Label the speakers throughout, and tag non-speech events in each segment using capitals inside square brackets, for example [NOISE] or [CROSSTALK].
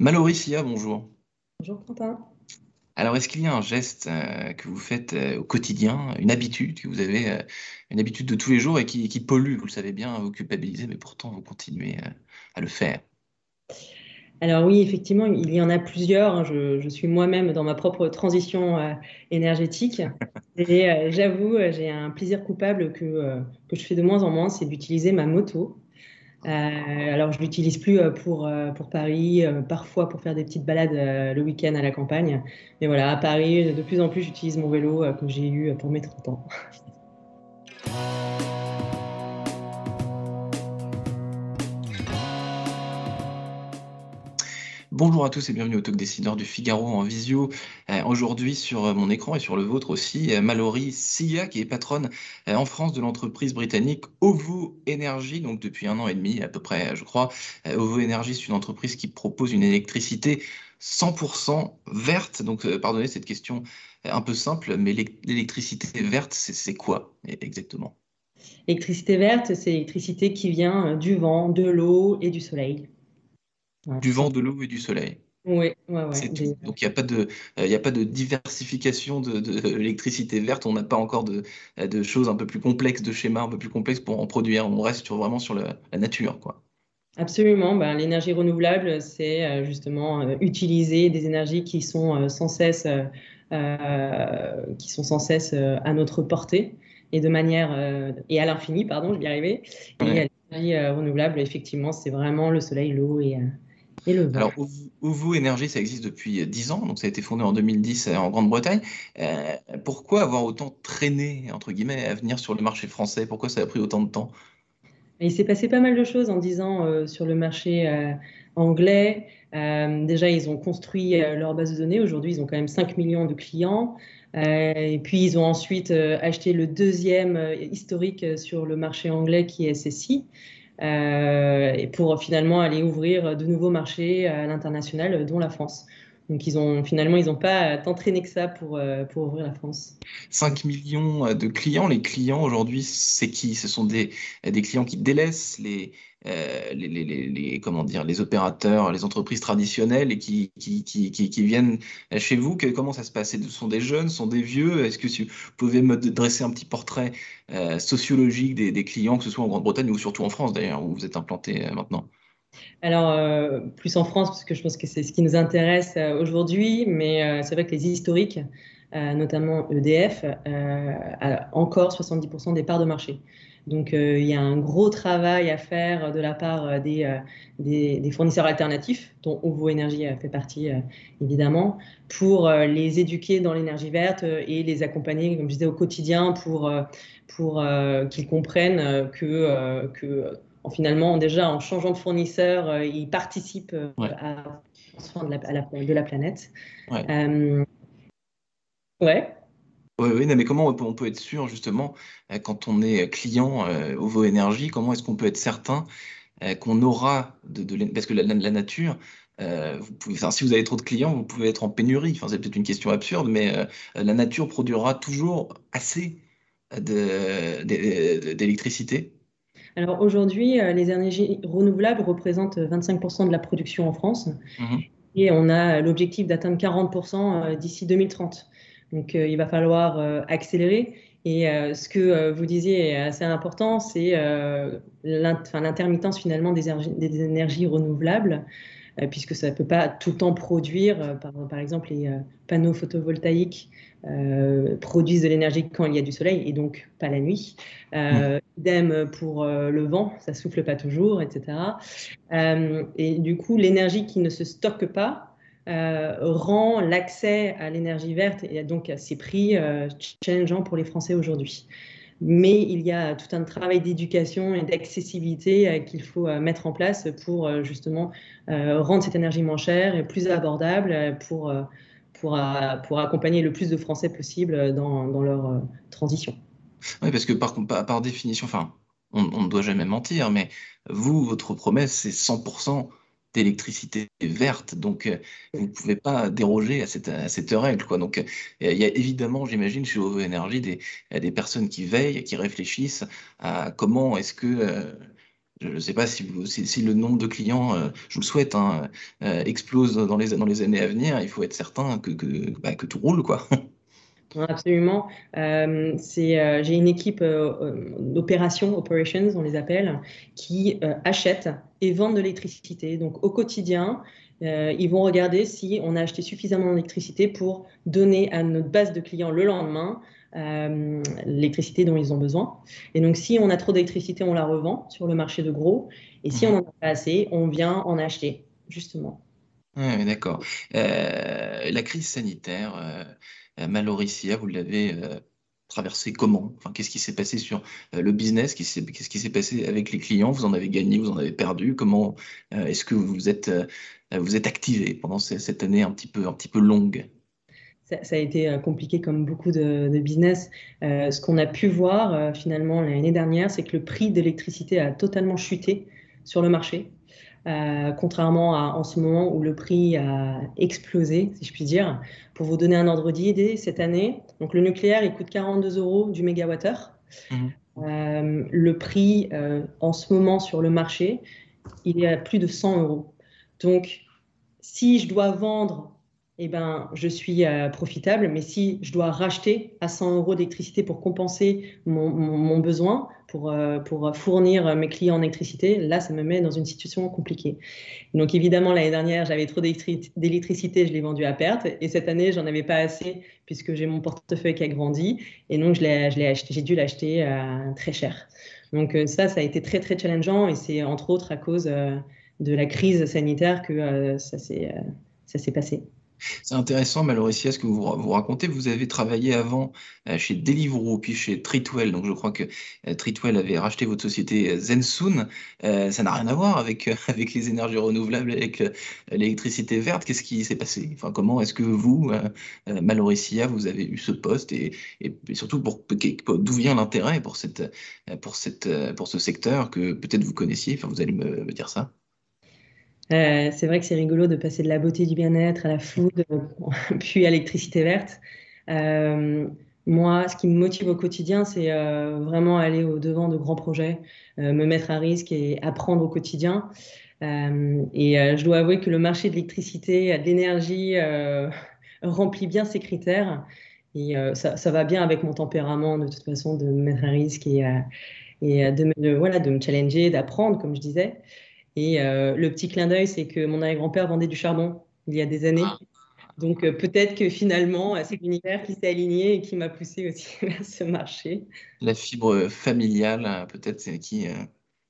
Speaker 1: Mallory Sia, bonjour.
Speaker 2: Bonjour Quentin.
Speaker 1: Alors, est-ce qu'il y a un geste euh, que vous faites euh, au quotidien, une habitude que vous avez, euh, une habitude de tous les jours et qui, qui pollue, vous le savez bien, vous culpabilisez, mais pourtant vous continuez à le faire?
Speaker 2: Alors oui, effectivement, il y en a plusieurs. hein. Je, je suis moi-même dans ma propre transition euh, énergétique. [LAUGHS] Et euh, j'avoue, j'ai un plaisir coupable que, euh, que je fais de moins en moins, c'est d'utiliser ma moto. Euh, alors, je l'utilise plus euh, pour, euh, pour Paris, parfois pour faire des petites balades le week-end à la campagne. Mais voilà, à Paris, de plus en plus, j'utilise mon vélo que j'ai eu pour mes 30 ans. [LAUGHS]
Speaker 1: Bonjour à tous et bienvenue au Talk Décideur du Figaro en visio. Euh, Aujourd'hui sur euh, mon écran et sur le vôtre aussi, euh, Mallory Sia, qui est patronne en France de l'entreprise britannique OVO Energy, donc depuis un an et demi à peu près, je crois. OVO Energy, c'est une entreprise qui propose une électricité 100% verte. Donc, pardonnez cette question un peu simple, mais l'é- l'électricité verte, c'est quoi exactement?
Speaker 2: L'électricité verte, c'est l'électricité qui vient du vent, de l'eau et du soleil.
Speaker 1: Du vent, de l'eau et du soleil.
Speaker 2: Oui, ouais, ouais.
Speaker 1: Tout. Donc, il n'y a pas de, euh, y a pas de diversification de, de l'électricité verte. On n'a pas encore de, de choses un peu plus complexes, de schémas un peu plus complexes pour en produire. On reste sur, vraiment sur la, la nature, quoi.
Speaker 2: Absolument. Ben, l'énergie renouvelable, c'est euh, justement euh, utiliser des énergies qui sont euh, sans cesse, euh, qui sont sans cesse à notre portée et de manière et à l'infini, pardon, je vais y arriver. Et
Speaker 1: Ouais.
Speaker 2: l'énergie renouvelable, effectivement, c'est vraiment le soleil, l'eau et, et le vent.
Speaker 1: Alors, OVO Energy, ça existe depuis 10 ans. Donc, ça a été fondé en 2010 euh, en Grande-Bretagne. Euh, pourquoi avoir autant traîné, entre guillemets, à venir sur le marché français? Pourquoi ça a pris autant de temps?
Speaker 2: Il s'est passé pas mal de choses en 10 ans euh, sur le marché euh, anglais. Déjà, ils ont construit leur base de données. Aujourd'hui, ils ont quand même 5 millions de clients. Et puis, ils ont ensuite acheté le deuxième historique sur le marché anglais qui est SSI. Euh, et pour finalement aller ouvrir de nouveaux marchés à l'international, dont la France. Donc, ils ont, finalement, ils n'ont pas tant traîné que ça pour, euh, pour ouvrir la France.
Speaker 1: 5 millions euh, de clients. Les clients aujourd'hui, c'est qui? Ce sont des, des clients qui délaissent les, les, les, les, les- comment dire, les opérateurs, les entreprises traditionnelles et qui, qui, qui, qui, viennent chez vous. Que- comment ça se passe? Ce sont des jeunes, sont des vieux? Est-ce que si vous pouvez me dresser un petit portrait euh, sociologique des, clients, que ce soit en Grande-Bretagne ou surtout en France d'ailleurs, où vous êtes implanté euh, maintenant?
Speaker 2: Alors, euh, plus en France, parce que je pense que c'est ce qui nous intéresse euh, aujourd'hui, mais euh, c'est vrai que les historiques, euh, notamment EDF, euh, a encore 70% des parts de marché. Donc, euh, il y a un gros travail à faire de la part euh, des, euh, des, des fournisseurs alternatifs, dont OVO Énergie euh, fait partie, euh, évidemment, pour euh, les éduquer dans l'énergie verte euh, et les accompagner, comme je disais, au quotidien pour, euh, pour euh, qu'ils comprennent euh, que, euh, que en finalement, déjà en changeant de fournisseur, euh, ils participent euh,
Speaker 1: Ouais.
Speaker 2: à, la, à la- de la planète.
Speaker 1: Ouais.
Speaker 2: Euh, ouais.
Speaker 1: Oui, oui, non, mais comment on peut, on peut être sûr, justement, euh, quand on est client euh, OVO Énergie, comment est-ce qu'on peut être certain euh, qu'on aura de, de parce que la, la- la nature, euh, vous pouvez, enfin, si vous avez trop de clients, vous pouvez être en pénurie. Enfin, c'est peut-être une question absurde, mais euh, la nature produira toujours assez d'électricité.
Speaker 2: Alors aujourd'hui, les énergies renouvelables représentent 25% de la production en France
Speaker 1: Mhm.
Speaker 2: et on a l'objectif d'atteindre 40% euh, d'ici 2030. Donc euh, il va falloir euh, accélérer. Et euh, ce que vous disiez est assez important, c'est l'intermittence finalement des énergies, des énergies renouvelables, puisque ça ne peut pas tout le temps produire. par, par exemple, les panneaux photovoltaïques euh, produisent de l'énergie quand il y a du soleil et donc pas la nuit. Euh, Idem pour euh, le vent, ça souffle pas toujours, etc. Et du coup, l'énergie qui ne se stocke pas euh, rend l'accès à l'énergie verte et donc à ses prix euh, pour les Français aujourd'hui. mais il y a tout un travail d'éducation et d'accessibilité qu'il faut mettre en place pour justement rendre cette énergie moins chère et plus abordable pour, pour, pour accompagner le plus de Français possible dans, dans leur transition.
Speaker 1: Oui, parce que par, par définition, enfin, on, ne doit jamais mentir, mais vous, votre promesse, c'est 100% d'électricité verte. Donc, euh, vous ne pouvez pas déroger à cette, à cette règle. Quoi. Donc, euh, il y a évidemment, j'imagine, chez OVO Énergie, des, des personnes qui veillent, qui réfléchissent à comment est-ce que, euh, je ne sais pas si, si, le nombre de clients, je vous le souhaite, hein, explose dans les, dans les années à venir. Il faut être certain que, que, bah, que tout roule. quoi. [LAUGHS]
Speaker 2: Absolument. Euh, euh, j'ai une équipe euh, d'opérations, operations, on les appelle, qui achètent et vendent de l'électricité. Donc au quotidien, ils vont regarder si on a acheté suffisamment d'électricité pour donner à notre base de clients le lendemain l'électricité dont ils ont besoin. Et donc si on a trop d'électricité, on la revend sur le marché de gros. Et si on n'en a pas assez, on vient en acheter, justement.
Speaker 1: Oui, d'accord. la crise sanitaire euh, Maloricia, vous l'avez euh, traversé comment? Enfin, Qu'est-ce qui s'est passé sur euh, le business? Qu'est-ce qui s'est passé avec les clients? Vous en avez gagné, vous en avez perdu Comment est-ce que vous êtes, vous êtes activé pendant cette année un petit peu, un petit peu longue?
Speaker 2: Ça, a été compliqué comme beaucoup de, business. ce qu'on a pu voir finalement l'année dernière, c'est que le prix d'électricité a totalement chuté sur le marché. Euh, contrairement à en ce moment où le prix a explosé, si je puis dire. Pour vous donner un ordre d'idée, cette année, donc le nucléaire, il coûte 42 euros du mégawattheure. Euh, le prix euh, en ce moment sur le marché, il est à plus de 100 euros. Donc, si je dois vendre eh ben, je suis euh, profitable. Mais si je dois racheter à 100 euros d'électricité pour compenser mon, besoin, pour, euh, pour fournir mes clients en électricité, là, ça me met dans une situation compliquée. Donc, évidemment, l'année dernière, j'avais trop d'électricité, je l'ai vendu à perte. Et cette année, j'en avais pas assez puisque j'ai mon portefeuille qui a grandi. Et donc, j'ai dû l'acheter euh, très cher. Donc, ça, ça a été très, très challengeant. Et c'est entre autres à cause de la crise sanitaire que ça s'est passé.
Speaker 1: C'est intéressant, Maloricia, ce que vous, vous racontez. Vous avez travaillé avant euh, chez Deliveroo, puis chez Tritwell. Donc, je crois que euh, Tritwell avait racheté votre société euh, Zensoon. ça n'a rien à voir avec, [LAUGHS] avec les énergies renouvelables, avec l'électricité verte. Qu'est-ce qui s'est passé? Enfin, Comment est-ce que vous, Maloricia, vous avez eu ce poste et, et, surtout, pour, d'où vient l'intérêt pour, cette, pour, cette, pour ce secteur que peut-être vous connaissiez? Enfin, Vous allez me dire ça
Speaker 2: euh, c'est vrai que c'est rigolo de passer de la beauté du bien-être à la food, [LAUGHS] puis à l'électricité verte. Euh, moi, ce qui me motive au quotidien, c'est euh, vraiment aller au devant de grands projets, me mettre à risque et apprendre au quotidien. et je dois avouer que le marché de l'électricité, de l'énergie, [LAUGHS] remplit bien ces critères. Et ça, va bien avec mon tempérament, de toute façon, de me mettre à risque et, de me challenger, d'apprendre, comme je disais. Et euh, le petit clin d'œil, c'est que mon arrière-grand-père vendait du charbon il y a des années. Donc euh, peut-être que finalement, euh, c'est l'univers qui s'est aligné et qui m'a poussé aussi [LAUGHS] vers ce marché.
Speaker 1: La fibre familiale, peut-être, qui,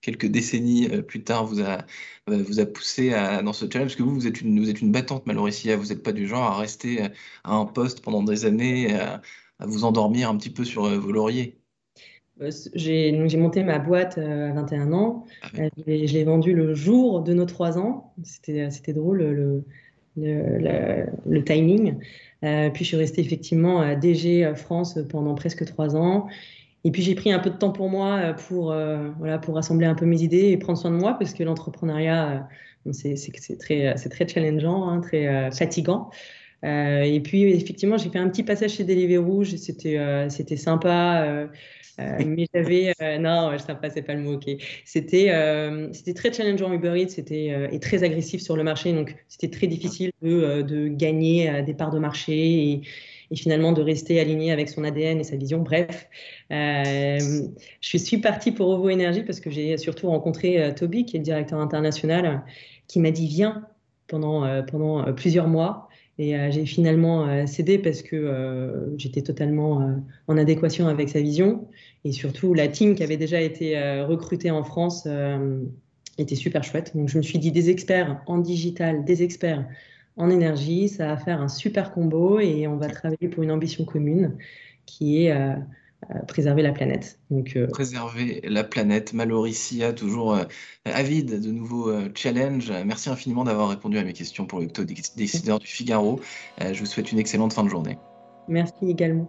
Speaker 1: quelques décennies plus tard, vous a, vous a poussé dans ce challenge, parce que vous, vous êtes une, vous êtes une battante, Maloricia. Vous n'êtes pas du genre à rester à un poste pendant des années, à vous endormir un petit peu sur vos lauriers.
Speaker 2: Euh, j'ai monté ma boîte euh, à 21 ans. Ah euh, je l'ai vendue le jour de nos 3 ans. C'était drôle le, le, le, timing. puis je suis restée effectivement à DG France pendant presque 3 ans. Et puis j'ai pris un peu de temps pour moi pour, voilà, pour rassembler un peu mes idées et prendre soin de moi parce que l'entrepreneuriat, c'est très, très challengeant, hein, très fatigant. Et puis effectivement, j'ai fait un petit passage chez Deliveroo. C'était sympa. Euh, mais [LAUGHS] j'avais euh, non, je sympa, c'est pas le mot. Ok, c'était euh, c'était très challengeant Uber Eats, c'était et très agressif sur le marché, donc c'était très difficile de, de gagner des parts de marché et, et, finalement de rester aligné avec son ADN et sa vision. Bref, je suis partie pour Ovo Energy parce que j'ai surtout rencontré Toby, qui est le directeur international, qui m'a dit viens pendant pendant plusieurs mois. Et j'ai finalement cédé parce que j'étais totalement en adéquation avec sa vision. Et surtout, la team qui avait déjà été euh, recrutée en France euh, était super chouette. Donc, je me suis dit, des experts en digital, des experts en énergie, ça va faire un super combo et on va travailler pour une ambition commune qui est euh, préserver la planète. Donc,
Speaker 1: Préserver la planète. Mallory Sia, toujours avide de nouveaux challenges. Merci infiniment d'avoir répondu à mes questions pour le décideur du Figaro. je vous souhaite une excellente fin de journée.
Speaker 2: Merci également.